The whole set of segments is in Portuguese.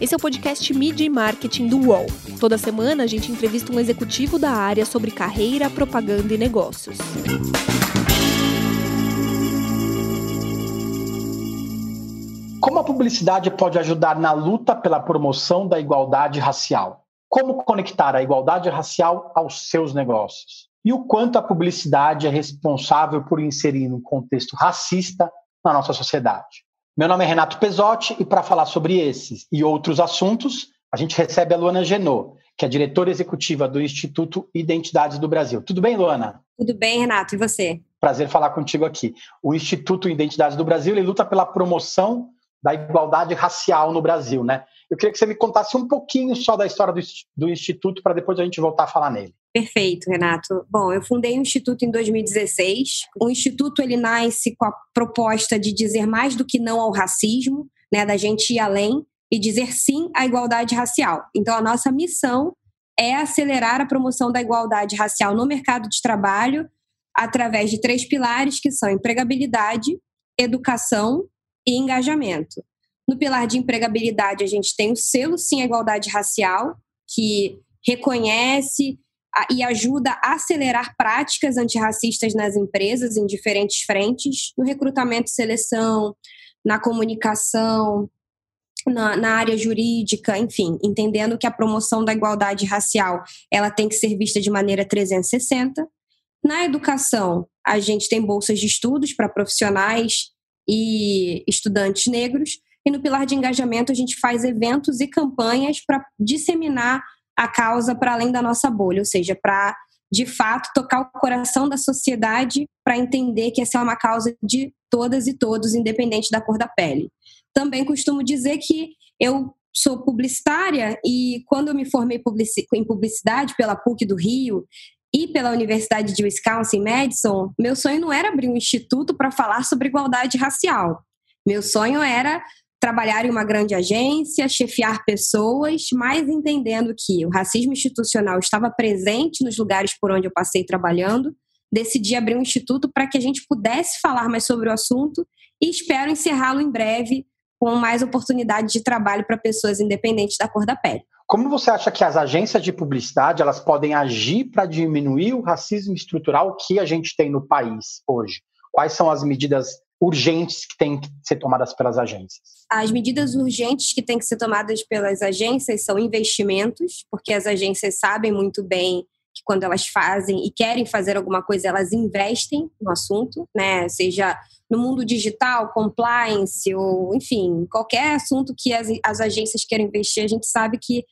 Esse é o podcast Media e Marketing do UOL. Toda semana a gente entrevista um executivo da área sobre carreira, propaganda e negócios. Como a publicidade pode ajudar na luta pela promoção da igualdade racial? Como conectar a igualdade racial aos seus negócios? E o quanto a publicidade é responsável por inserir um contexto racista na nossa sociedade? Meu nome é Renato Pesotti e para falar sobre esses e outros assuntos, a gente recebe a Luana Genot, que é diretora executiva do Instituto Identidades do Brasil. Tudo bem, Luana? Tudo bem, Renato. E você? Prazer falar contigo aqui. O Instituto Identidades do Brasil luta pela promoção da igualdade racial no Brasil, né? Eu queria que você me contasse um pouquinho só da história do, do Instituto para depois a gente voltar a falar nele. Perfeito, Renato. Bom, eu fundei o Instituto em 2016. O Instituto ele nasce com a proposta de dizer mais do que não ao racismo, né, da gente ir além e dizer sim à igualdade racial. Então, a nossa missão é acelerar a promoção da igualdade racial no mercado de trabalho através de três pilares que são empregabilidade, educação e engajamento. No pilar de empregabilidade, a gente tem o selo Sim à Igualdade Racial, que reconhece e ajuda a acelerar práticas antirracistas nas empresas em diferentes frentes, no recrutamento e seleção, na comunicação, na, na, área jurídica, enfim, entendendo que a promoção da igualdade racial ela tem que ser vista de maneira 360. Na educação, a gente tem bolsas de estudos para profissionais e estudantes negros, e no pilar de engajamento a gente faz eventos e campanhas para disseminar a causa para além da nossa bolha, ou seja, para de fato tocar o coração da sociedade para entender que essa é uma causa de todas e todos, independente da cor da pele. Também costumo dizer que eu sou publicitária e quando eu me formei em publicidade pela PUC do Rio pela Universidade de Wisconsin Madison, meu sonho não era abrir um instituto para falar sobre igualdade racial. Meu sonho era trabalhar em uma grande agência, chefiar pessoas, mas entendendo que o racismo institucional estava presente nos lugares por onde eu passei trabalhando, decidi abrir um instituto para que a gente pudesse falar mais sobre o assunto e espero encerrá-lo em breve com mais oportunidades de trabalho para pessoas independentes da cor da pele. Como você acha que as agências de publicidade elas podem agir para diminuir o racismo estrutural que a gente tem no país hoje? Quais são as medidas urgentes que têm que ser tomadas pelas agências? As medidas urgentes que têm que ser tomadas pelas agências são investimentos, porque as agências sabem muito bem que quando elas fazem e querem fazer alguma coisa, elas investem no assunto, né? Seja no mundo digital, compliance, ou enfim, qualquer assunto que as, as agências querem investir, a gente sabe que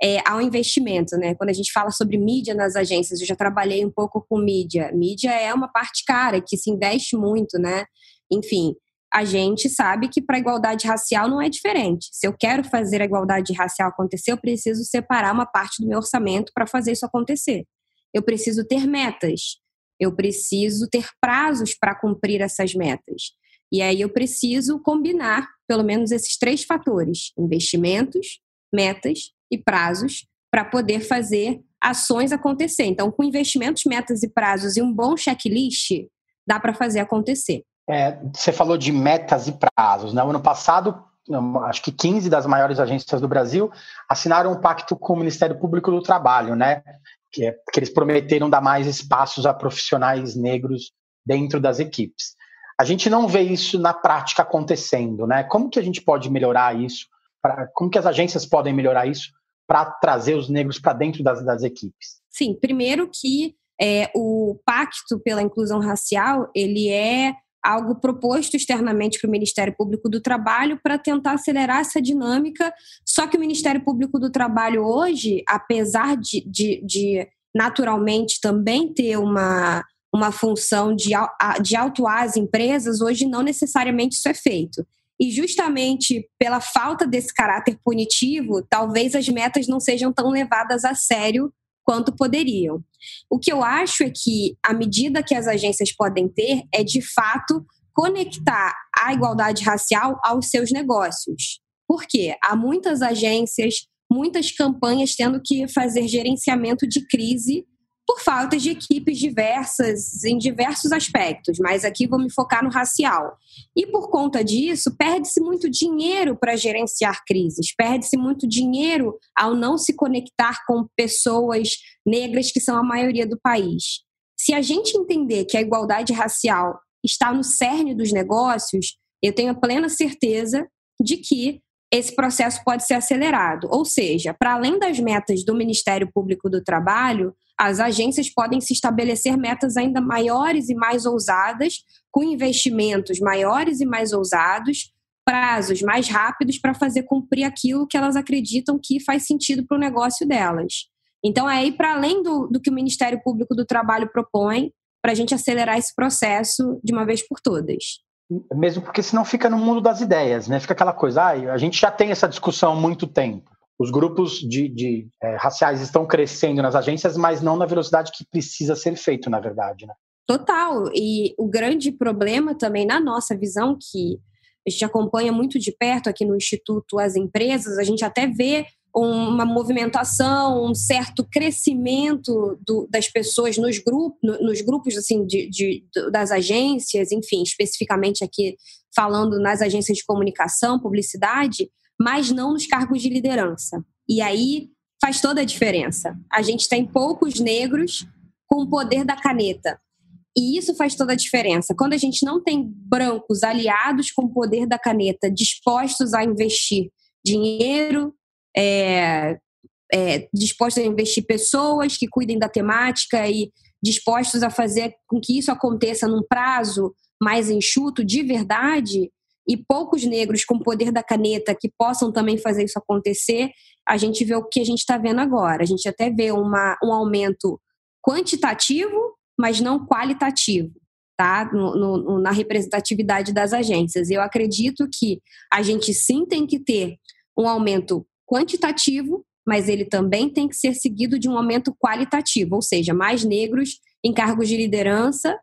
é, há um investimento, né? Quando a gente fala sobre mídia nas agências, eu já trabalhei um pouco com mídia. Mídia é uma parte cara que se investe muito, né? Enfim, a gente sabe que para igualdade racial não é diferente. Se eu quero fazer a igualdade racial acontecer, eu preciso separar uma parte do meu orçamento para fazer isso acontecer. Eu preciso ter metas. Eu preciso ter prazos para cumprir essas metas. E aí eu preciso combinar pelo menos esses três fatores: investimentos, metas e prazos para poder fazer ações acontecer. Então, com investimentos, metas e prazos e um bom checklist, dá para fazer acontecer. É, você falou de metas e prazos. Né? O ano passado, acho que 15 das maiores agências do Brasil assinaram um pacto com o Ministério Público do Trabalho, né? Que, é, que eles prometeram dar mais espaços a profissionais negros dentro das equipes. A gente não vê isso na prática acontecendo. Né? Como que a gente pode melhorar isso? Pra, como que as agências podem melhorar isso para trazer os negros para dentro das, das equipes? Sim, primeiro que é, o pacto pela inclusão racial ele é algo proposto externamente para o Ministério Público do Trabalho para tentar acelerar essa dinâmica. Só que o Ministério Público do Trabalho hoje, apesar de, de, de naturalmente também ter uma, uma função de, de autuar as empresas, hoje não necessariamente isso é feito. E justamente pela falta desse caráter punitivo, talvez as metas não sejam tão levadas a sério quanto poderiam. O que eu acho é que a medida que as agências podem ter é, de fato, conectar a igualdade racial aos seus negócios. Por quê? Há muitas agências, muitas campanhas tendo que fazer gerenciamento de crise por falta de equipes diversas em diversos aspectos, mas aqui vou me focar no racial. E por conta disso, perde-se muito dinheiro para gerenciar crises, perde-se muito dinheiro ao não se conectar com pessoas negras que são a maioria do país. Se a gente entender que a igualdade racial está no cerne dos negócios, eu tenho a plena certeza de que esse processo pode ser acelerado. Ou seja, para além das metas do Ministério Público do Trabalho, as agências podem se estabelecer metas ainda maiores e mais ousadas, com investimentos maiores e mais ousados, prazos mais rápidos para fazer cumprir aquilo que elas acreditam que faz sentido para o negócio delas. Então, é ir para além do, do que o Ministério Público do Trabalho propõe, para a gente acelerar esse processo de uma vez por todas. Mesmo porque senão fica no mundo das ideias, né? Fica aquela coisa, ah, a gente já tem essa discussão há muito tempo. Os grupos de, de é, raciais estão crescendo nas agências, mas não na velocidade que precisa ser feito, na verdade, né? Total. E o grande problema também, na nossa visão, que a gente acompanha muito de perto aqui no Instituto as empresas, a gente até vê uma movimentação, um certo crescimento do, das pessoas nos, grupos, nos grupos assim, de, de, das agências, enfim, especificamente aqui falando nas agências de comunicação, publicidade, mas não nos cargos de liderança. E aí faz toda a diferença. A gente tem poucos negros com o poder da caneta. E isso faz toda a diferença. Quando a gente não tem brancos aliados com o poder da caneta, dispostos a investir dinheiro, é, é, dispostos a investir pessoas que cuidem da temática e dispostos a fazer com que isso aconteça num prazo mais enxuto de verdade, e poucos negros com poder da caneta que possam também fazer isso acontecer, a gente vê o que a gente está vendo agora. A gente até vê uma, um aumento quantitativo, mas não qualitativo. Tá? No, no, na representatividade das agências. Eu acredito que a gente sim tem que ter um aumento quantitativo, mas ele também tem que ser seguido de um aumento qualitativo, ou seja, mais negros em cargos de liderança,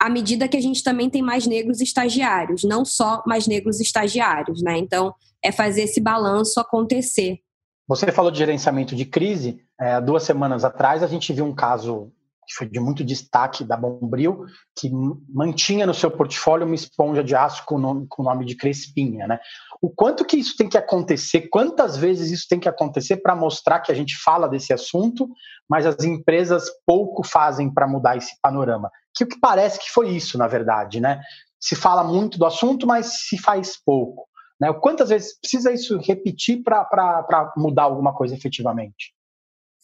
à medida que a gente também tem mais negros estagiários, não só mais negros estagiários, né? Então, é fazer esse balanço acontecer. Você falou de gerenciamento de crise. É, duas semanas atrás, a gente viu um caso que foi de muito destaque da Bombril, que mantinha no seu portfólio uma esponja de aço com o nome, com o nome de Crespinha. Né? O quanto que isso tem que acontecer, quantas vezes isso tem que acontecer para mostrar que a gente fala desse assunto, mas as empresas pouco fazem para mudar esse panorama? Que o que parece que foi isso, na verdade. Né? Se fala muito do assunto, mas se faz pouco. Né? Quantas vezes precisa isso repetir para mudar alguma coisa efetivamente?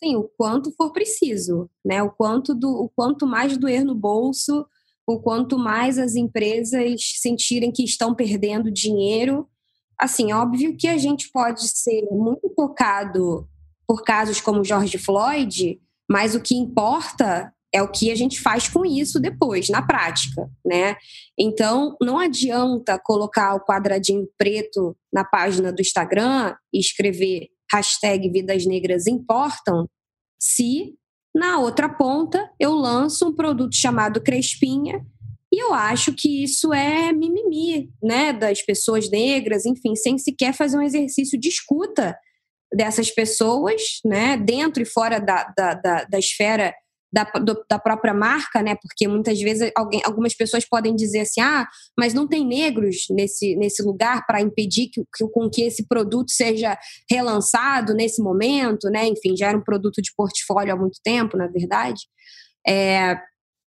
Sim, o quanto for preciso, né? O quanto do, o quanto mais doer no bolso, o quanto mais as empresas sentirem que estão perdendo dinheiro. Assim, óbvio que a gente pode ser muito tocado por casos como George Floyd, mas o que importa é o que a gente faz com isso depois, na prática, né? Então, não adianta colocar o quadradinho preto na página do Instagram e escrever hashtag Vidas Negras Importam, se na outra ponta eu lanço um produto chamado Crespinha e eu acho que isso é mimimi, né, das pessoas negras, enfim, sem sequer fazer um exercício de escuta dessas pessoas, né, dentro e fora da, da, da, da esfera da, do, da própria marca, né? Porque muitas vezes alguém, algumas pessoas podem dizer assim, ah, mas não tem negros nesse, nesse lugar para impedir que, que, com que esse produto seja relançado nesse momento, né? Enfim, já era um produto de portfólio há muito tempo, na verdade. É,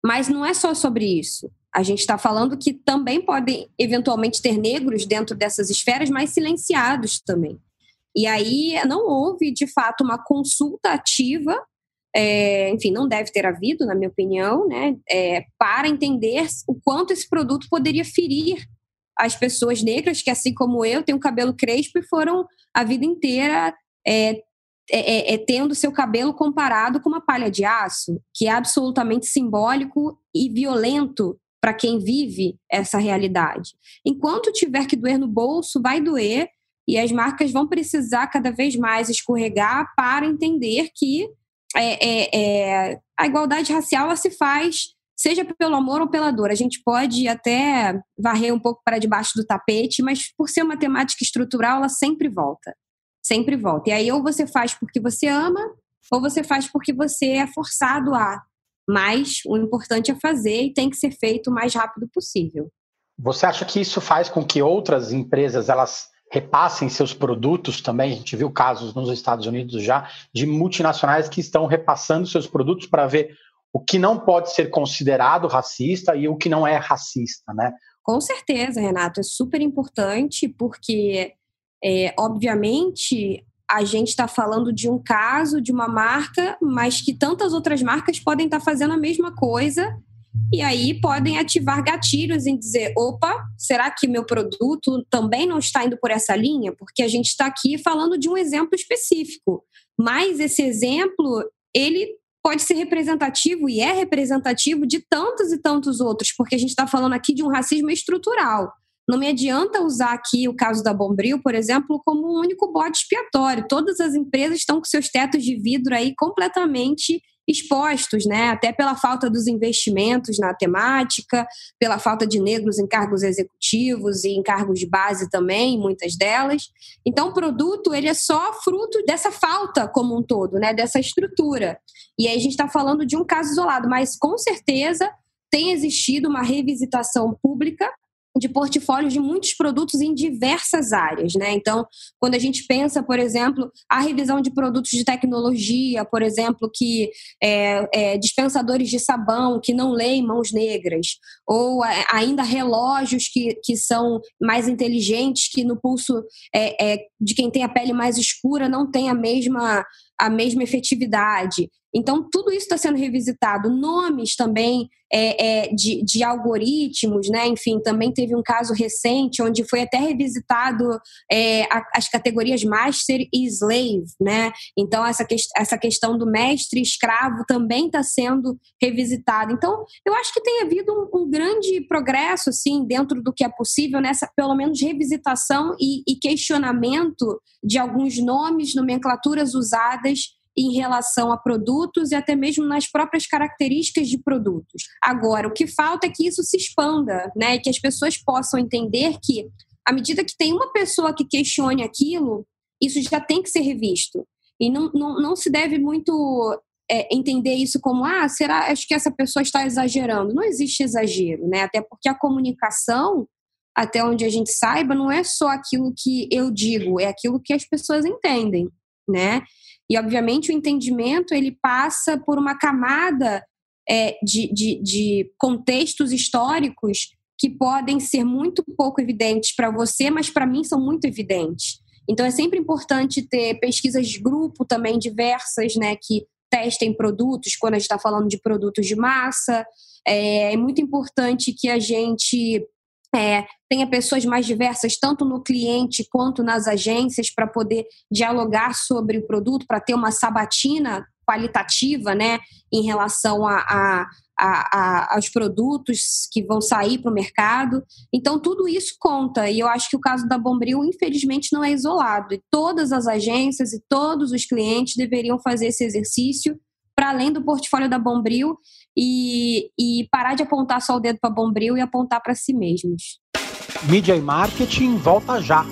mas não é só sobre isso. A gente está falando que também podem eventualmente ter negros dentro dessas esferas, mas silenciados também. E aí não houve, de fato, uma consulta ativa é, enfim, não deve ter havido, na minha opinião, né, é, para entender o quanto esse produto poderia ferir as pessoas negras que, assim como eu, têm o cabelo crespo e foram a vida inteira é, é, é, é, tendo seu cabelo comparado com uma palha de aço, que é absolutamente simbólico e violento para quem vive essa realidade. Enquanto tiver que doer no bolso, vai doer e as marcas vão precisar cada vez mais escorregar para entender que é, é, é, a igualdade racial ela se faz seja pelo amor ou pela dor. A gente pode até varrer um pouco para debaixo do tapete, mas por ser uma temática estrutural, ela sempre volta. Sempre volta. E aí, ou você faz porque você ama, ou você faz porque você é forçado a. Mas o importante é fazer e tem que ser feito o mais rápido possível. Você acha que isso faz com que outras empresas elas repassem seus produtos também? A gente viu casos nos Estados Unidos já de multinacionais que estão repassando seus produtos para ver o que não pode ser considerado racista e o que não é racista, né? Com certeza, Renato, é super importante porque, é, obviamente, a gente está falando de um caso, de uma marca, mas que tantas outras marcas podem estar tá fazendo a mesma coisa e aí podem ativar gatilhos em dizer: opa, será que meu produto também não está indo por essa linha? Porque a gente está aqui falando de um exemplo específico, mas esse exemplo ele pode ser representativo e é representativo de tantos e tantos outros, porque a gente está falando aqui de um racismo estrutural. Não me adianta usar aqui o caso da Bombril, por exemplo, como um único bode expiatório. Todas as empresas estão com seus tetos de vidro aí completamente expostos, né? Até pela falta dos investimentos na temática, pela falta de negros em cargos executivos e em cargos de base também, muitas delas. Então, o produto ele é só fruto dessa falta como um todo, né? Dessa estrutura. E aí a gente está falando de um caso isolado, mas com certeza tem existido uma revisitação pública de portfólios de muitos produtos em diversas áreas, né? Então, quando a gente pensa, por exemplo, a revisão de produtos de tecnologia, por exemplo, que é, é, dispensadores de sabão que não leem mãos negras, ou ainda relógios que, que são mais inteligentes, que no pulso é, é, de quem tem a pele mais escura não tem a mesma a mesma efetividade. Então, tudo isso está sendo revisitado. Nomes também é, é, de, de, algoritmos, né? Enfim, também teve um caso recente onde foi até revisitado é, a, as categorias Master e Slave, né? Então, essa, que, essa questão do mestre e escravo também está sendo revisitada. Então, eu acho que tem havido um, um, grande progresso, assim, dentro do que é possível nessa, pelo menos, revisitação e, e questionamento de alguns nomes, nomenclaturas usadas em relação a produtos e até mesmo nas próprias características de produtos. Agora, o que falta é que isso se expanda, né? Que as pessoas possam entender que, à medida que tem uma pessoa que questione aquilo, isso já tem que ser revisto. E não, não, não se deve muito é, entender isso como, ah, será, acho que essa pessoa está exagerando. Não existe exagero, né? Até porque a comunicação, até onde a gente saiba, não é só aquilo que eu digo, é aquilo que as pessoas entendem, né? E, obviamente, o entendimento ele passa por uma camada é, de, de, de contextos históricos que podem ser muito pouco evidentes para você, mas para mim são muito evidentes. Então, é sempre importante ter pesquisas de grupo também diversas, né, que testem produtos, quando a gente está falando de produtos de massa. É, é muito importante que a gente é, tenha pessoas mais diversas, tanto no cliente quanto nas agências, para poder dialogar sobre o produto, para ter uma sabatina qualitativa né, em relação a, a, a, aos produtos que vão sair para o mercado. Então, tudo isso conta. E eu acho que o caso da Bombril, infelizmente, não é isolado. E todas as agências e todos os clientes deveriam fazer esse exercício para além do portfólio da Bombril e, e parar de apontar só o dedo para Bombril e apontar para si mesmos. Mídia e marketing volta já.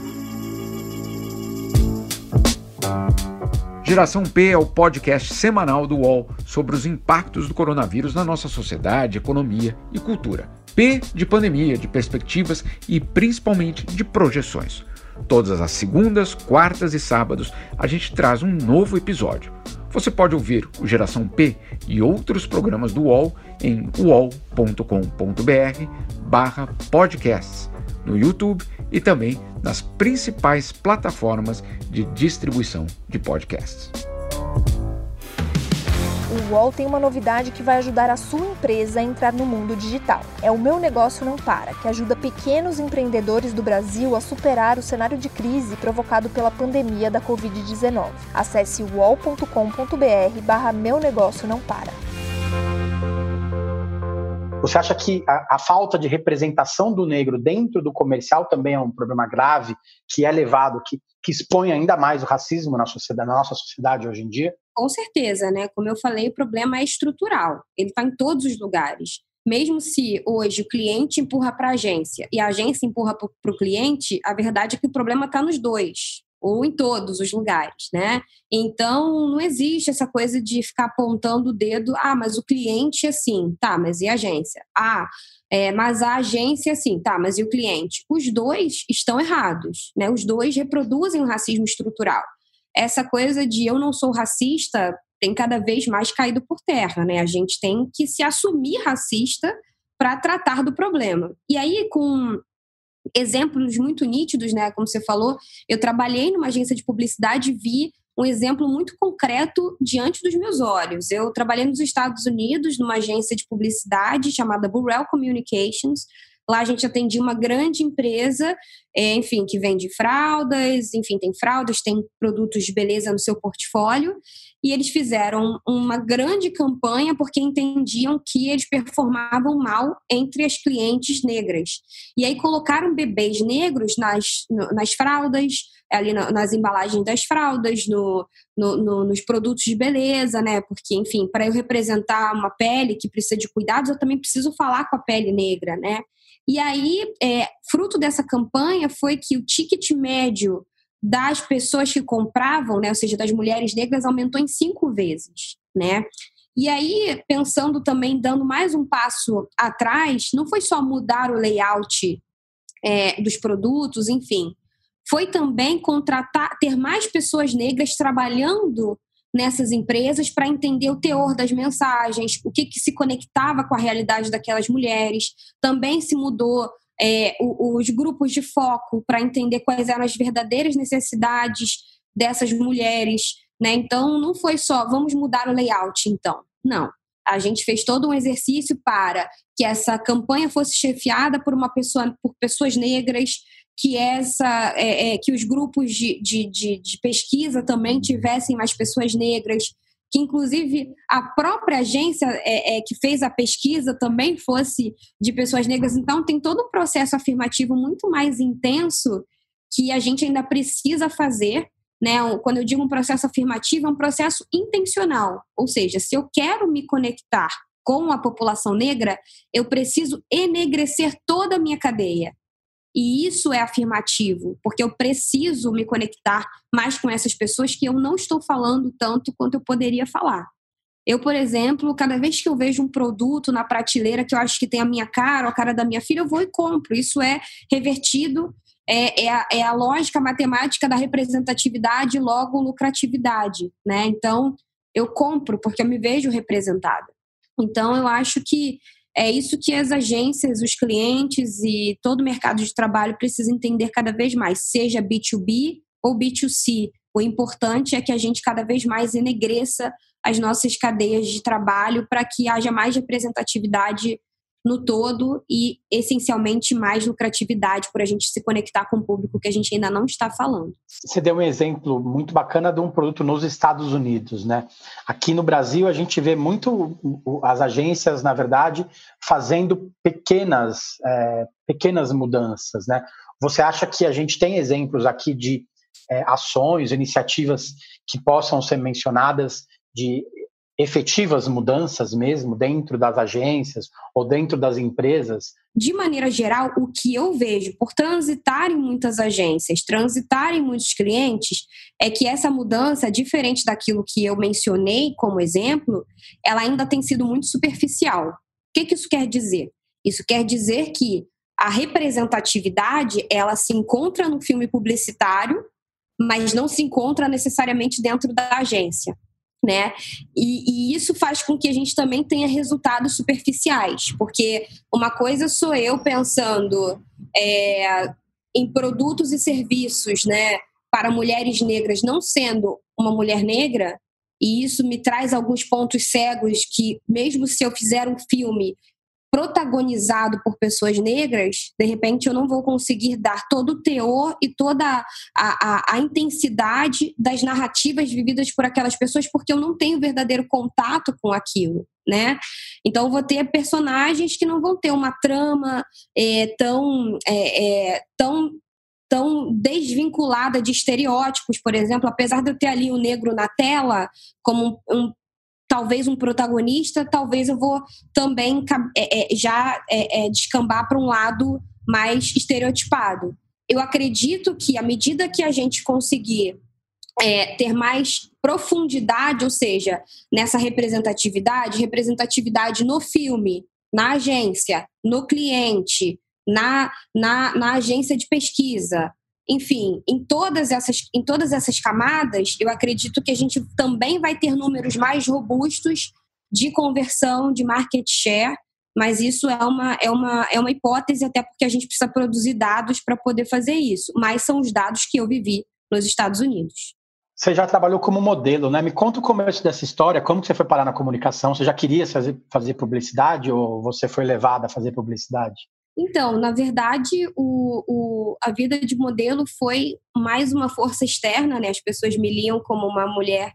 Geração P é o podcast semanal do UOL sobre os impactos do coronavírus na nossa sociedade, economia e cultura. P de pandemia, de perspectivas e principalmente de projeções. Todas as segundas, quartas e sábados a gente traz um novo episódio. Você pode ouvir o Geração P e outros programas do UOL em uol.com.br barra podcasts, no YouTube e também nas principais plataformas de distribuição de podcasts UOL tem uma novidade que vai ajudar a sua empresa a entrar no mundo digital. É o Meu Negócio Não Para, que ajuda pequenos empreendedores do Brasil a superar o cenário de crise provocado pela pandemia da Covid-19. Acesse uol.com.br barra Meu Negócio Não Para. Você acha que a, a, falta de representação do negro dentro do comercial também é um problema grave, que é levado, que, que expõe ainda mais o racismo na, sociedade, na nossa sociedade hoje em dia? Com certeza, né? Como eu falei, o problema é estrutural. Ele está em todos os lugares. Mesmo se hoje o cliente empurra para a agência e a agência empurra para o cliente, a verdade é que o problema está nos dois. ou em todos os lugares, né? Então, não existe essa coisa de ficar apontando o dedo, ah, mas o cliente é assim, tá, mas e a agência? Ah, é, mas a agência é assim, tá, mas e o cliente? Os dois estão errados, né? Os dois reproduzem o racismo estrutural. Essa coisa de eu não sou racista tem cada vez mais caído por terra, né? A gente tem que se assumir racista para tratar do problema. E aí, com exemplos muito nítidos, né? Como você falou, eu trabalhei numa agência de publicidade e vi um exemplo muito concreto diante dos meus olhos. Eu trabalhei nos Estados Unidos numa agência de publicidade chamada Burrell Communications. Lá a gente atendia uma grande empresa, é, enfim, que vende fraldas, enfim, tem fraldas, tem produtos de beleza no seu portfólio e eles fizeram uma grande campanha porque entendiam que eles performavam mal entre as clientes negras. E aí colocaram bebês negros nas, nas fraldas, ali nas embalagens das fraldas, no, no, no, nos produtos de beleza, né? Porque, enfim, para eu representar uma pele que precisa de cuidados, eu também preciso falar com a pele negra, né? E aí, é, fruto dessa campanha foi que o ticket médio das pessoas que compravam, né, ou seja, das mulheres negras, aumentou em cinco vezes, né? E aí, pensando também, dando mais um passo atrás, não foi só mudar o layout é, dos produtos, enfim, foi também contratar, ter mais pessoas negras trabalhando nessas empresas para entender o teor das mensagens, o que, que se conectava com a realidade daquelas mulheres. Também se mudou é, os grupos de foco para entender quais eram as verdadeiras necessidades dessas mulheres. Né? Então, não foi só vamos mudar o layout, então. Não. A gente fez todo um exercício para que essa campanha fosse chefiada por uma pessoa, por pessoas negras, que essa, é, é, que os grupos de, de, de, de pesquisa também tivessem mais pessoas negras, que inclusive a própria agência é, é, que fez a pesquisa também fosse de pessoas negras. Então, tem todo um processo afirmativo muito mais intenso que a gente ainda precisa fazer. Né? Quando eu digo um processo afirmativo, é um processo intencional. Ou seja, se eu quero me conectar com a população negra, eu preciso enegrecer toda a minha cadeia. E isso é afirmativo, porque eu preciso me conectar mais com essas pessoas que eu não estou falando tanto quanto eu poderia falar. Eu, por exemplo, cada vez que eu vejo um produto na prateleira que eu acho que tem a minha cara, ou a cara da minha filha, eu vou e compro. Isso é revertido, é, é, a, é a lógica matemática da representatividade, logo lucratividade. Né? Então, eu compro porque eu me vejo representada. Então, eu acho que é isso que as agências, os clientes e todo o mercado de trabalho precisa entender cada vez mais, seja B2B ou B2C. O importante é que a gente cada vez mais enegreça as nossas cadeias de trabalho para que haja mais representatividade no todo e essencialmente mais lucratividade por a gente se conectar com o público que a gente ainda não está falando. Você deu um exemplo muito bacana de um produto nos Estados Unidos, né? Aqui no Brasil a gente vê muito as agências, na verdade, fazendo pequenas é, pequenas mudanças, né? Você acha que a gente tem exemplos aqui de é, ações, iniciativas que possam ser mencionadas de efetivas mudanças mesmo dentro das agências ou dentro das empresas? De maneira geral, o que eu vejo por transitar em muitas agências, transitar em muitos clientes, é que essa mudança, diferente daquilo que eu mencionei como exemplo, ela ainda tem sido muito superficial. O que, que isso quer dizer? Isso quer dizer que a representatividade ela se encontra no filme publicitário, mas não se encontra necessariamente dentro da agência né? E, e, isso faz com que a gente também tenha resultados superficiais, porque uma coisa sou eu pensando é, em produtos e serviços, né, para mulheres negras, não sendo uma mulher negra, e isso me traz alguns pontos cegos que, mesmo se eu fizer um filme protagonizado por pessoas negras, de repente eu não vou conseguir dar todo o teor e toda a, a, a, intensidade das narrativas vividas por aquelas pessoas, porque eu não tenho verdadeiro contato com aquilo. Né? Então, eu vou ter personagens que não vão ter uma trama é, tão, é, é, tão tão desvinculada de estereótipos, por exemplo, apesar de eu ter ali o negro na tela como um, um talvez um protagonista, talvez eu vou também é, é, já é, é, descambar para um lado mais estereotipado. eu acredito que à medida que a gente conseguir é, ter mais profundidade, ou seja, nessa representatividade, representatividade no filme, na agência, no cliente, na, na, na agência de pesquisa, enfim, em todas essas em todas essas camadas, eu acredito que a gente também vai ter números mais robustos de conversão, de market share, mas isso é uma, é uma, é uma hipótese, até porque a gente precisa produzir dados para poder fazer isso. Mas são os dados que eu vivi nos Estados Unidos. Você já trabalhou como modelo, né? Me conta o começo dessa história, como você foi parar na comunicação? Você já queria fazer, fazer publicidade ou você foi levada a fazer publicidade? Então, na verdade, o, o, a vida de modelo foi mais uma força externa, né? As pessoas me liam como uma mulher,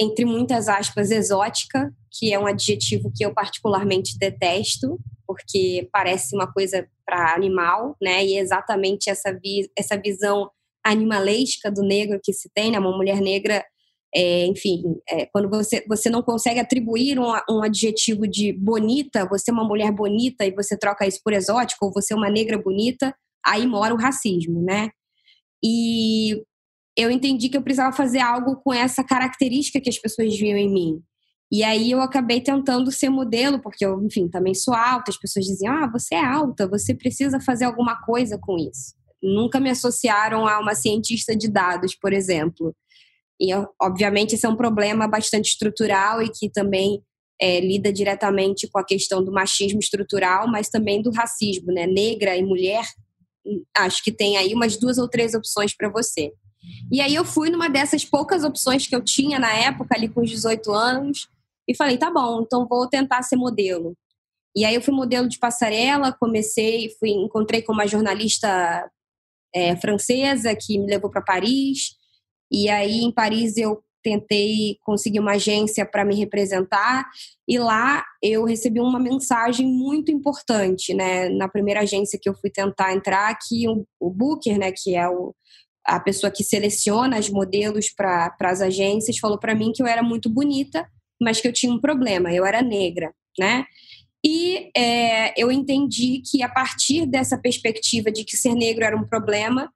entre muitas aspas, exótica, que é um adjetivo que eu particularmente detesto, porque parece uma coisa para animal, né? E é exatamente essa, vi, essa visão animalesca do negro que se tem, né? Uma mulher negra, é, enfim, é, quando você, você não consegue atribuir um, um adjetivo de bonita, você é uma mulher bonita e você troca isso por exótico, ou você é uma negra bonita, aí mora o racismo, né? E eu entendi que eu precisava fazer algo com essa característica que as pessoas viam em mim. E aí eu acabei tentando ser modelo, porque eu, enfim, também sou alta, as pessoas diziam: "Ah, você é alta, você precisa fazer alguma coisa com isso" nunca me associaram a uma cientista de dados, por exemplo. E, obviamente, esse é um problema bastante estrutural e que também é, lida diretamente com a questão do machismo estrutural, mas também do racismo, né? Negra e mulher, acho que tem aí umas duas ou três opções para você. E aí eu fui numa dessas poucas opções que eu tinha na época, ali com os 18 anos, e falei, tá bom, então vou tentar ser modelo. E aí eu fui modelo de passarela, comecei, fui encontrei com uma jornalista é, francesa que me levou para Paris. E aí, em Paris, eu tentei conseguir uma agência para me representar e lá eu recebi uma mensagem muito importante, né? Na primeira agência que eu fui tentar entrar, que o, o Booker, né, que é o, a pessoa que seleciona os modelos para as agências, falou para mim que eu era muito bonita, mas que eu tinha um problema, eu era negra, né? E é, eu entendi que a partir dessa perspectiva de que ser negro era um problema,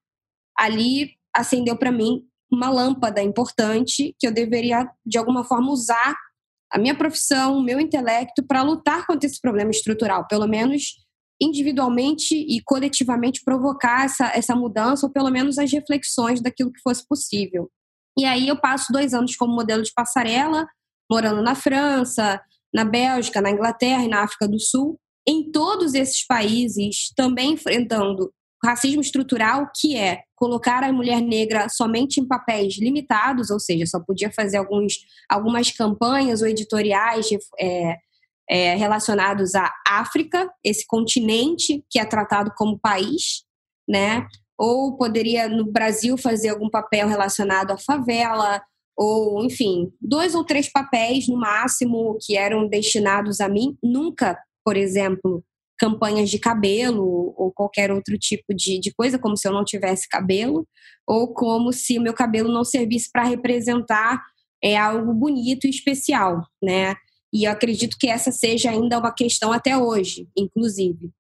ali acendeu para mim uma lâmpada importante que eu deveria, de alguma forma, usar a minha profissão, o meu intelecto para lutar contra esse problema estrutural, pelo menos individualmente e coletivamente provocar essa, essa mudança, ou pelo menos as reflexões daquilo que fosse possível. E aí eu passo dois anos como modelo de passarela, morando na França, na Bélgica, na Inglaterra e na África do Sul, em todos esses países também enfrentando racismo estrutural, que é colocar a mulher negra somente em papéis limitados, ou seja, só podia fazer alguns, algumas campanhas ou editoriais é, é, relacionados à África, esse continente que é tratado como país, né? Ou poderia no Brasil fazer algum papel relacionado à favela, ou enfim, dois ou três papéis no máximo que eram destinados a mim, nunca, por exemplo, campanhas de cabelo ou qualquer outro tipo de, de coisa, como se eu não tivesse cabelo, ou como se o meu cabelo não servisse para representar é, algo bonito e especial, né? E eu acredito que essa seja ainda uma questão até hoje, inclusive.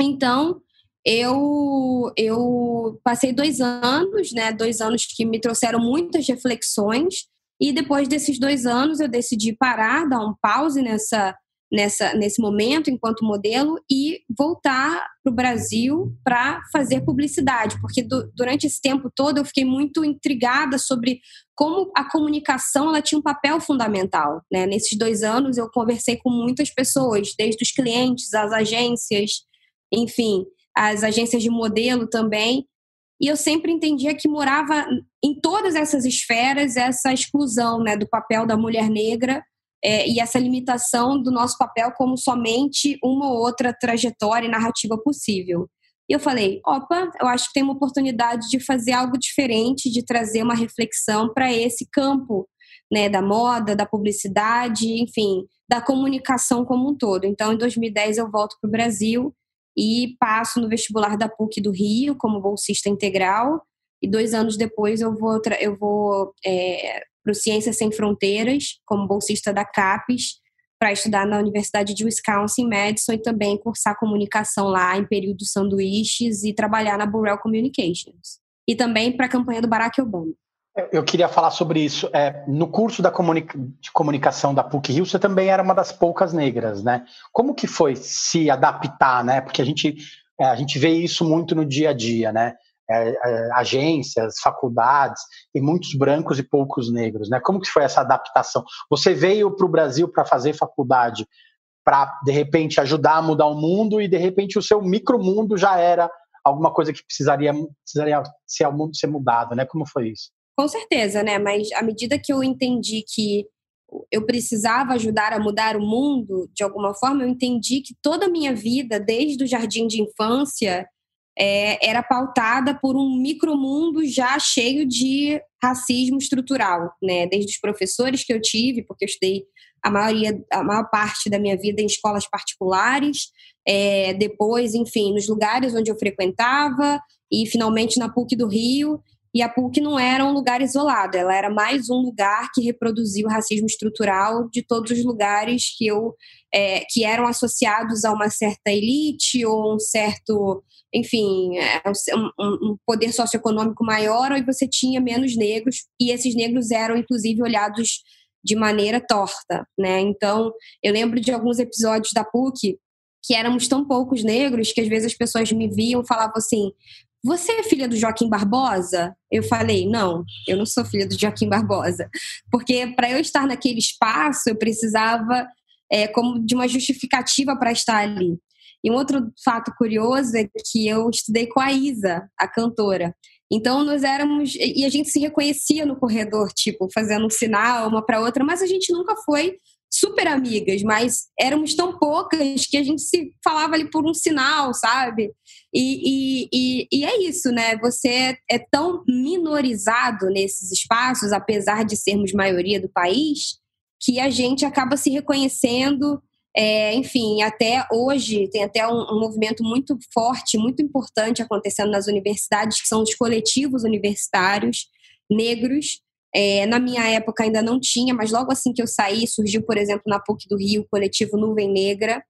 Então, eu, eu passei dois anos, né? Dois anos que me trouxeram muitas reflexões. E depois desses dois anos, eu decidi parar, dar um pause nessa, nessa, nesse momento enquanto modelo e voltar para o Brasil para fazer publicidade, porque do, durante esse tempo todo eu fiquei muito intrigada sobre como a comunicação ela tinha um papel fundamental. Né? Nesses dois anos eu conversei com muitas pessoas, desde os clientes, as agências, enfim, as agências de modelo também. E eu sempre entendia que morava em todas essas esferas essa exclusão né, do papel da mulher negra é, e essa limitação do nosso papel como somente uma ou outra trajetória e narrativa possível. E eu falei: opa, eu acho que tem uma oportunidade de fazer algo diferente, de trazer uma reflexão para esse campo né, da moda, da publicidade, enfim, da comunicação como um todo. Então, em 2010, eu volto para o Brasil e passo no vestibular da PUC do Rio como bolsista integral. E dois anos depois eu vou, eu vou é, para o Ciências Sem Fronteiras como bolsista da CAPES para estudar na Universidade de Wisconsin Madison e também cursar comunicação lá em período sanduíches e trabalhar na Burrell Communications. E também para a campanha do Barack Obama. Eu queria falar sobre isso. É, no curso da comunica de comunicação da PUC Rio, você também era uma das poucas negras, né? Como que foi se adaptar, né? Porque a gente, é, a gente vê isso muito no dia a dia, né? É, é, agências, faculdades, tem muitos brancos e poucos negros, né? Como que foi essa adaptação? Você veio para o Brasil para fazer faculdade, para de repente ajudar a mudar o mundo e de repente o seu micromundo já era alguma coisa que precisaria, precisaria ser, ser mudado, né? Como foi isso? Com certeza, né? Mas à medida que eu entendi que eu precisava ajudar a mudar o mundo de alguma forma, eu entendi que toda a minha vida, desde o jardim de infância, é, era pautada por um micromundo já cheio de racismo estrutural, né? Desde os professores que eu tive, porque eu estudei a maioria, a maior parte da minha vida em escolas particulares, é, depois, enfim, nos lugares onde eu frequentava e finalmente na PUC do Rio. E a PUC não era um lugar isolado, ela era mais um lugar que reproduzia o racismo estrutural de todos os lugares que eu é, que eram associados a uma certa elite ou um certo, enfim, é, um, um, poder socioeconômico maior, ou você tinha menos negros, e esses negros eram, inclusive, olhados de maneira torta, né? Então, eu lembro de alguns episódios da PUC que éramos tão poucos negros que às vezes as pessoas me viam e falavam assim: você é filha do Joaquim Barbosa? Eu falei, não, eu não sou filha do Joaquim Barbosa. Porque para eu estar naquele espaço, eu precisava é, como de uma justificativa para estar ali. E um outro fato curioso é que eu estudei com a Isa, a cantora. Então nós éramos e a gente se reconhecia no corredor, tipo, fazendo um sinal uma para outra, mas a gente nunca foi super amigas, mas éramos tão poucas que a gente se falava ali por um sinal, sabe? E, e, e, e, é isso, né? Você é tão minorizado nesses espaços, apesar de sermos maioria do país, que a gente acaba se reconhecendo. É, enfim, até hoje tem até um, um movimento muito forte, muito importante acontecendo nas universidades, que são os coletivos universitários negros, é, na minha época ainda não tinha, mas logo assim que eu saí, surgiu, por exemplo, na PUC do Rio, o coletivo Nuvem Negra,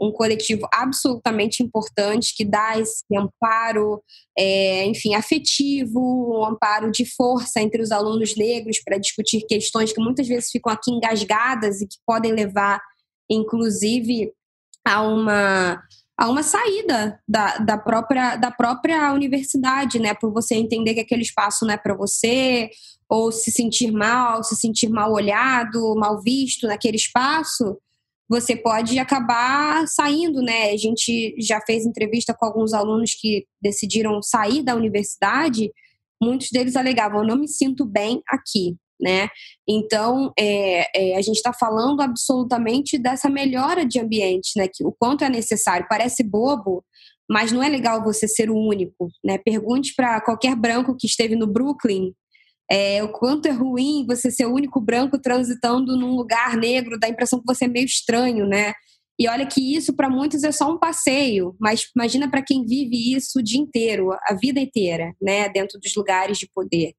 um coletivo absolutamente importante que dá esse amparo, é, enfim, afetivo, um amparo de força entre os alunos negros para discutir questões que muitas vezes ficam aqui engasgadas e que podem levar, inclusive, a uma a uma saída da, da, própria, da própria universidade, né? Por você entender que aquele espaço não é para você, ou se sentir mal, se sentir mal olhado, mal visto naquele espaço, você pode acabar saindo, né? A gente já fez entrevista com alguns alunos que decidiram sair da universidade, muitos deles alegavam: não me sinto bem aqui, né? Então, é, é, a gente está falando absolutamente dessa melhora de ambiente, né? Que, o quanto é necessário. Parece bobo, mas não é legal você ser o único, né? Pergunte para qualquer branco que esteve no Brooklyn é, o quanto é ruim você ser o único branco transitando num lugar negro, dá a impressão que você é meio estranho, né? E olha que isso para muitos é só um passeio, mas imagina para quem vive isso o dia inteiro, a vida inteira, né, dentro dos lugares de poder.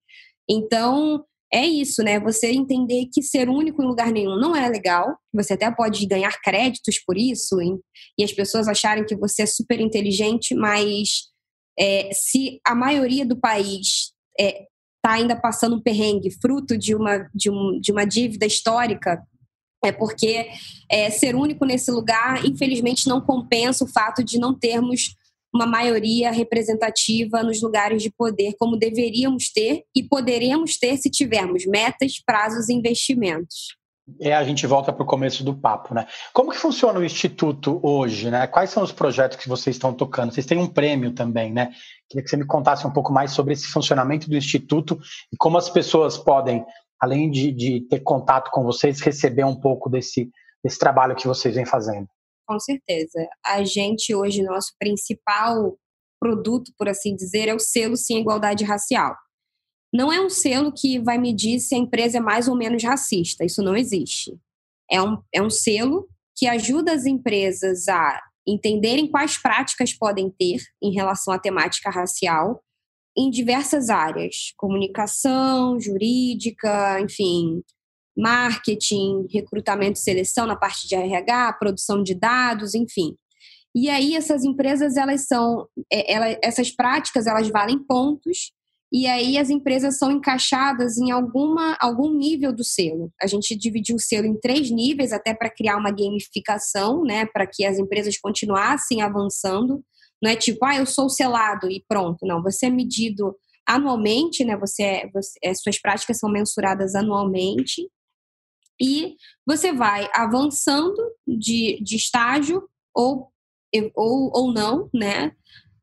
Então, é isso, né? Você entender que ser único em lugar nenhum não é legal. Você até pode ganhar créditos por isso hein? e as pessoas acharem que você é super inteligente, mas é, se a maioria do país é, está ainda passando um perrengue, fruto de uma, de, um, de uma dívida histórica, é porque é, ser único nesse lugar, infelizmente, não compensa o fato de não termos uma maioria representativa nos lugares de poder, como deveríamos ter e poderemos ter se tivermos metas, prazos e investimentos é, a gente volta para o começo do papo, né? Como que funciona o Instituto hoje, né? Quais são os projetos que vocês estão tocando? Vocês têm um prêmio também, né? Queria que você me contasse um pouco mais sobre esse funcionamento do Instituto e como as pessoas podem, além de, de ter contato com vocês, receber um pouco desse, desse trabalho que vocês vêm fazendo. Com certeza. A gente hoje, nosso principal produto, por assim dizer, é o selo Sim Igualdade Racial não é um selo que vai medir se a empresa é mais ou menos racista. Isso não existe. É um, é um selo que ajuda as empresas a entenderem quais práticas podem ter em relação à temática racial em diversas áreas, comunicação, jurídica, enfim, marketing, recrutamento e seleção na parte de RH, produção de dados, enfim. E aí essas empresas elas são, é, ela, essas práticas elas valem pontos e aí as empresas são encaixadas em alguma, algum nível do selo. A gente dividiu o selo em três níveis até para criar uma gamificação, né, para que as empresas continuassem avançando. Não é tipo, ah, eu sou selado e pronto. Não, você é medido anualmente, né? Você, é, você é, suas práticas são mensuradas anualmente e você vai avançando de, de estágio ou, ou, ou não, né?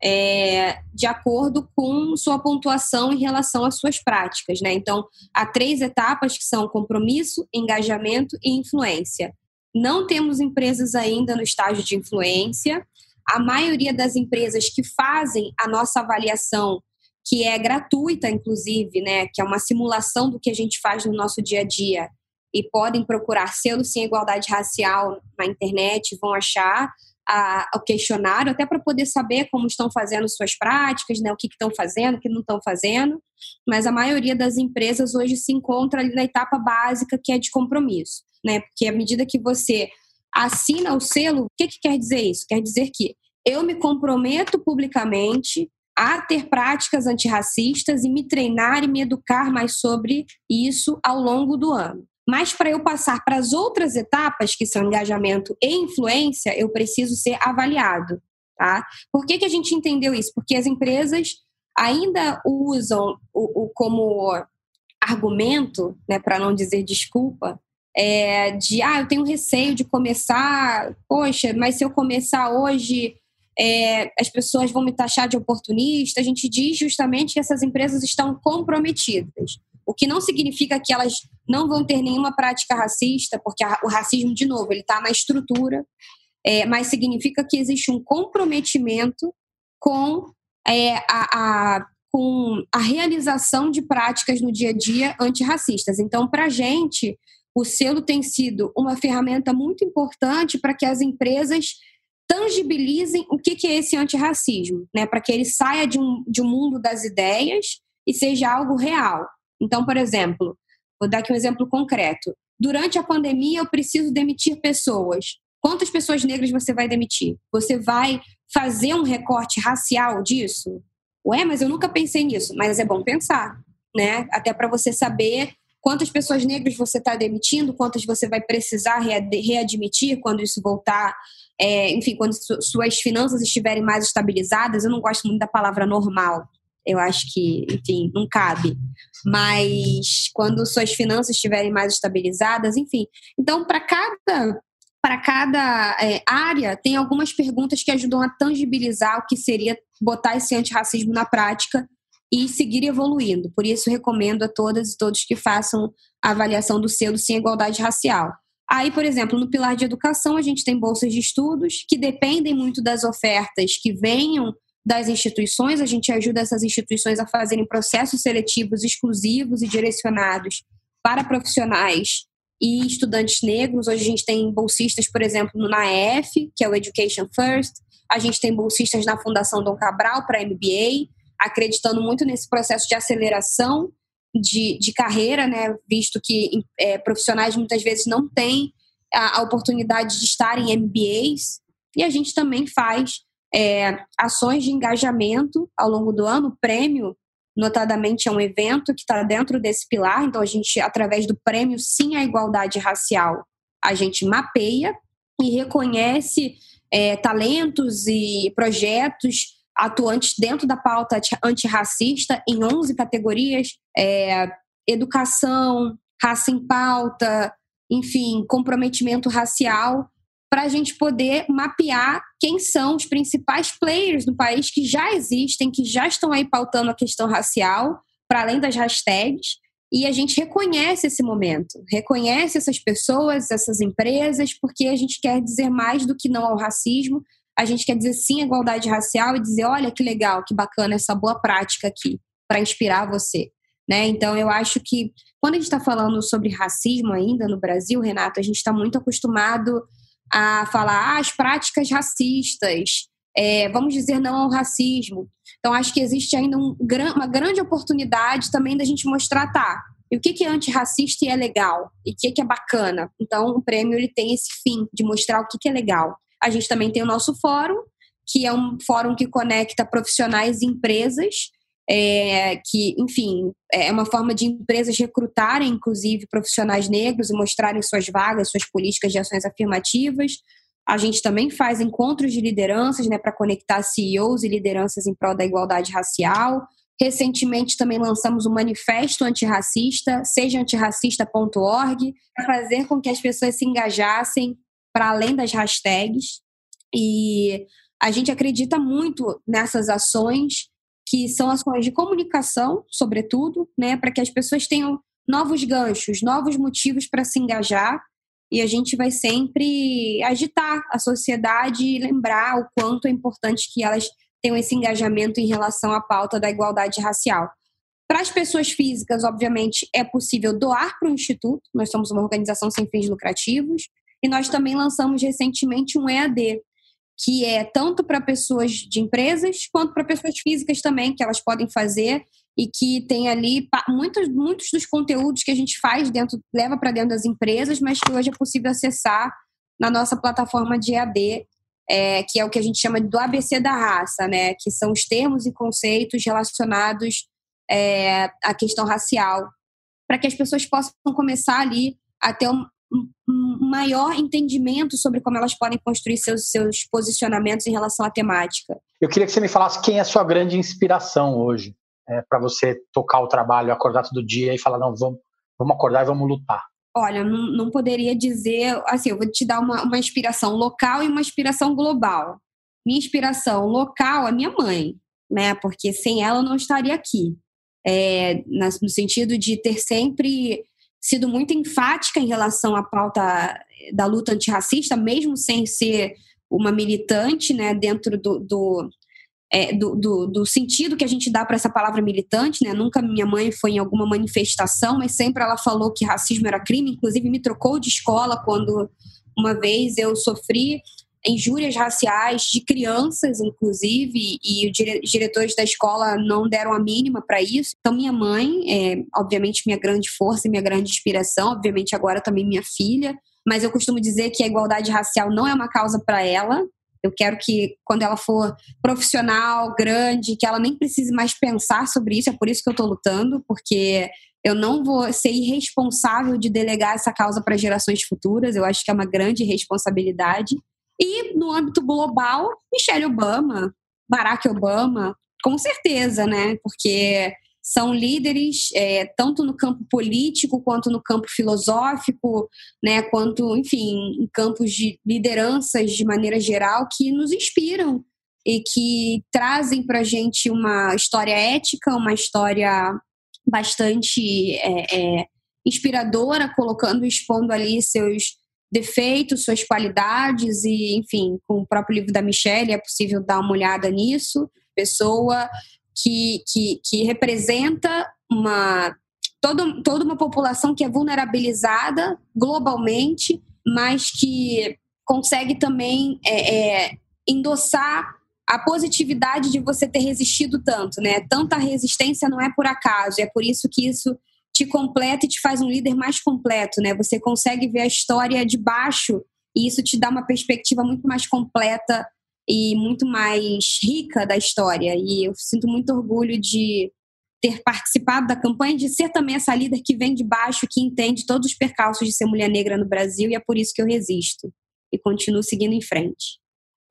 É, de acordo com sua pontuação em relação às suas práticas, né? Então, há três etapas que são compromisso, engajamento e influência. Não temos empresas ainda no estágio de influência. A maioria das empresas que fazem a nossa avaliação, que é gratuita, inclusive, né? Que é uma simulação do que a gente faz no nosso dia a dia, e podem procurar selo sem igualdade racial na internet, vão achar a, o questionário, até para poder saber como estão fazendo suas práticas, né, o que estão fazendo, o que não estão fazendo. Mas a maioria das empresas hoje se encontra ali na etapa básica, que é de compromisso. Né? Porque à medida que você assina o selo, o que, que quer dizer isso? Quer dizer que eu me comprometo publicamente a ter práticas antirracistas e me treinar e me educar mais sobre isso ao longo do ano. Mas para eu passar para as outras etapas, que são engajamento e influência, eu preciso ser avaliado. Tá? Por que, que a gente entendeu isso? Porque as empresas ainda usam o, o como argumento, né, para não dizer desculpa, é, de ah, eu tenho receio de começar, poxa, mas se eu começar hoje, é, as pessoas vão me taxar de oportunista. A gente diz justamente que essas empresas estão comprometidas. O que não significa que elas não vão ter nenhuma prática racista, porque o racismo, de novo, ele está na estrutura, é, mas significa que existe um comprometimento com, é, a, a, com a realização de práticas no dia a dia antirracistas. Então, para a gente, o selo tem sido uma ferramenta muito importante para que as empresas tangibilizem o que, que é esse antirracismo, né? para que ele saia de um, de um mundo das ideias e seja algo real. Então, por exemplo, vou dar aqui um exemplo concreto. Durante a pandemia, eu preciso demitir pessoas. Quantas pessoas negras você vai demitir? Você vai fazer um recorte racial disso? Ué, mas eu nunca pensei nisso. Mas é bom pensar, né? Até para você saber quantas pessoas negras você está demitindo, quantas você vai precisar readmitir quando isso voltar, é, enfim, quando suas finanças estiverem mais estabilizadas. Eu não gosto muito da palavra normal, eu acho que, enfim, não cabe. Mas quando suas finanças estiverem mais estabilizadas, enfim. Então, para cada para cada é, área, tem algumas perguntas que ajudam a tangibilizar o que seria botar esse antirracismo na prática e seguir evoluindo. Por isso, recomendo a todas e todos que façam a avaliação do selo sem igualdade racial. Aí, por exemplo, no pilar de educação, a gente tem bolsas de estudos que dependem muito das ofertas que venham das instituições, a gente ajuda essas instituições a fazerem processos seletivos exclusivos e direcionados para profissionais e estudantes negros. Hoje a gente tem bolsistas, por exemplo, no NAEF, que é o Education First. A gente tem bolsistas na Fundação Dom Cabral para MBA, acreditando muito nesse processo de aceleração de, de carreira, né? visto que é, profissionais muitas vezes não têm a, a oportunidade de estar em MBAs. E a gente também faz é, ações de engajamento ao longo do ano. Prêmio, notadamente, é um evento que está dentro desse pilar. Então, a gente, através do prêmio Sim à Igualdade Racial, a gente mapeia e reconhece é, talentos e projetos atuantes dentro da pauta antirracista em 11 categorias: é, educação, raça em pauta, enfim, comprometimento racial para a gente poder mapear quem são os principais players no país que já existem, que já estão aí pautando a questão racial, para além das hashtags, e a gente reconhece esse momento, reconhece essas pessoas, essas empresas, porque a gente quer dizer mais do que não ao racismo, a gente quer dizer sim à igualdade racial e dizer, olha que legal, que bacana essa boa prática aqui, para inspirar você. Né? Então, eu acho que quando a gente está falando sobre racismo ainda no Brasil, Renato, a gente está muito acostumado a falar ah, as práticas racistas, é, vamos dizer não ao racismo. Então, acho que existe ainda um, uma grande oportunidade também da gente mostrar, tá, E o que, que é antirracista e é legal? E o que, que é bacana? Então, o prêmio ele tem esse fim de mostrar o que, que é legal. A gente também tem o nosso fórum, que é um fórum que conecta profissionais e empresas, é, que, enfim, é uma forma de empresas recrutarem, inclusive, profissionais negros e mostrarem suas vagas, suas políticas de ações afirmativas. A gente também faz encontros de lideranças né, para conectar CEOs e lideranças em prol da igualdade racial. Recentemente também lançamos um manifesto antirracista, sejaantirracista.org, para fazer com que as pessoas se engajassem para além das hashtags. E a gente acredita muito nessas ações, que são ações de comunicação, sobretudo, né, para que as pessoas tenham novos ganchos, novos motivos para se engajar. E a gente vai sempre agitar a sociedade e lembrar o quanto é importante que elas tenham esse engajamento em relação à pauta da igualdade racial. Para as pessoas físicas, obviamente, é possível doar para o Instituto, nós somos uma organização sem fins lucrativos, e nós também lançamos recentemente um EAD, que é tanto para pessoas de empresas quanto para pessoas físicas também, que elas podem fazer e que tem ali muitos, muitos dos conteúdos que a gente faz dentro, leva para dentro das empresas, mas que hoje é possível acessar na nossa plataforma de EAD, é, que é o que a gente chama do ABC da raça, né? Que são os termos e conceitos relacionados é, à questão racial, para que as pessoas possam começar ali a ter um maior entendimento sobre como elas podem construir seus, seus posicionamentos em relação à temática. Eu queria que você me falasse quem é a sua grande inspiração hoje, é, para você tocar o trabalho, acordar todo dia e falar, não, vamos, vamos acordar e vamos lutar. Olha, não, não poderia dizer, assim, eu vou te dar uma, uma inspiração local e uma inspiração global. Minha inspiração local é minha mãe, né? Porque sem ela eu não estaria aqui. É, no sentido de ter sempre sido muito enfática em relação à pauta da luta antirracista, mesmo sem ser uma militante, né, dentro do, do, é, do, do, do, sentido que a gente dá para essa palavra militante, né? Nunca minha mãe foi em alguma manifestação, mas sempre ela falou que racismo era crime, inclusive me trocou de escola quando uma vez eu sofri injúrias raciais de crianças, inclusive, e os diretores da escola não deram a mínima para isso. Então, minha mãe é, obviamente, minha grande força e minha grande inspiração, obviamente, agora também minha filha, mas eu costumo dizer que a igualdade racial não é uma causa para ela. Eu quero que, quando ela for profissional, grande, que ela nem precise mais pensar sobre isso. É por isso que eu estou lutando, porque eu não vou ser irresponsável de delegar essa causa para gerações futuras. Eu acho que é uma grande responsabilidade. E no âmbito global, Michelle Obama, Barack Obama, com certeza, né? Porque são líderes é, tanto no campo político quanto no campo filosófico, né? Quanto, enfim, em campos de lideranças de maneira geral que nos inspiram e que trazem para a gente uma história ética, uma história bastante é, é, inspiradora, colocando, expondo ali seus defeitos, suas qualidades e, enfim, com o próprio livro da Michelle é possível dar uma olhada nisso. Pessoa que, que, que representa uma todo, toda uma população que é vulnerabilizada globalmente, mas que consegue também é, é, endossar a positividade de você ter resistido tanto, né? Tanta resistência não é por acaso, é por isso que isso te completa e te faz um líder mais completo, né? Você consegue ver a história de baixo e isso te dá uma perspectiva muito mais completa e muito mais rica da história. E eu sinto muito orgulho de ter participado da campanha, de ser também essa líder que vem de baixo, que entende todos os percalços de ser mulher negra no Brasil e é por isso que eu resisto e continuo seguindo em frente.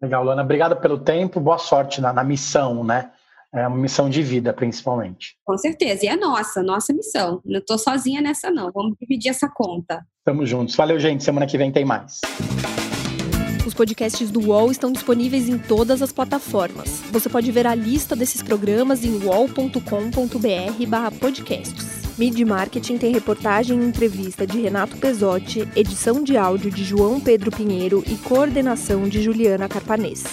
Legal, Luana. Obrigada pelo tempo. Boa sorte na, na missão, né? É uma missão de vida, principalmente. Com certeza, e é nossa, nossa missão. Não estou sozinha nessa, não. Vamos dividir essa conta. Tamo juntos. Valeu, gente. Semana que vem tem mais. Os podcasts do UOL estão disponíveis em todas as plataformas. Você pode ver a lista desses programas em wall.com.br podcasts. Mid Marketing tem reportagem e entrevista de Renato Pesotti, edição de áudio de João Pedro Pinheiro e coordenação de Juliana Carpanês.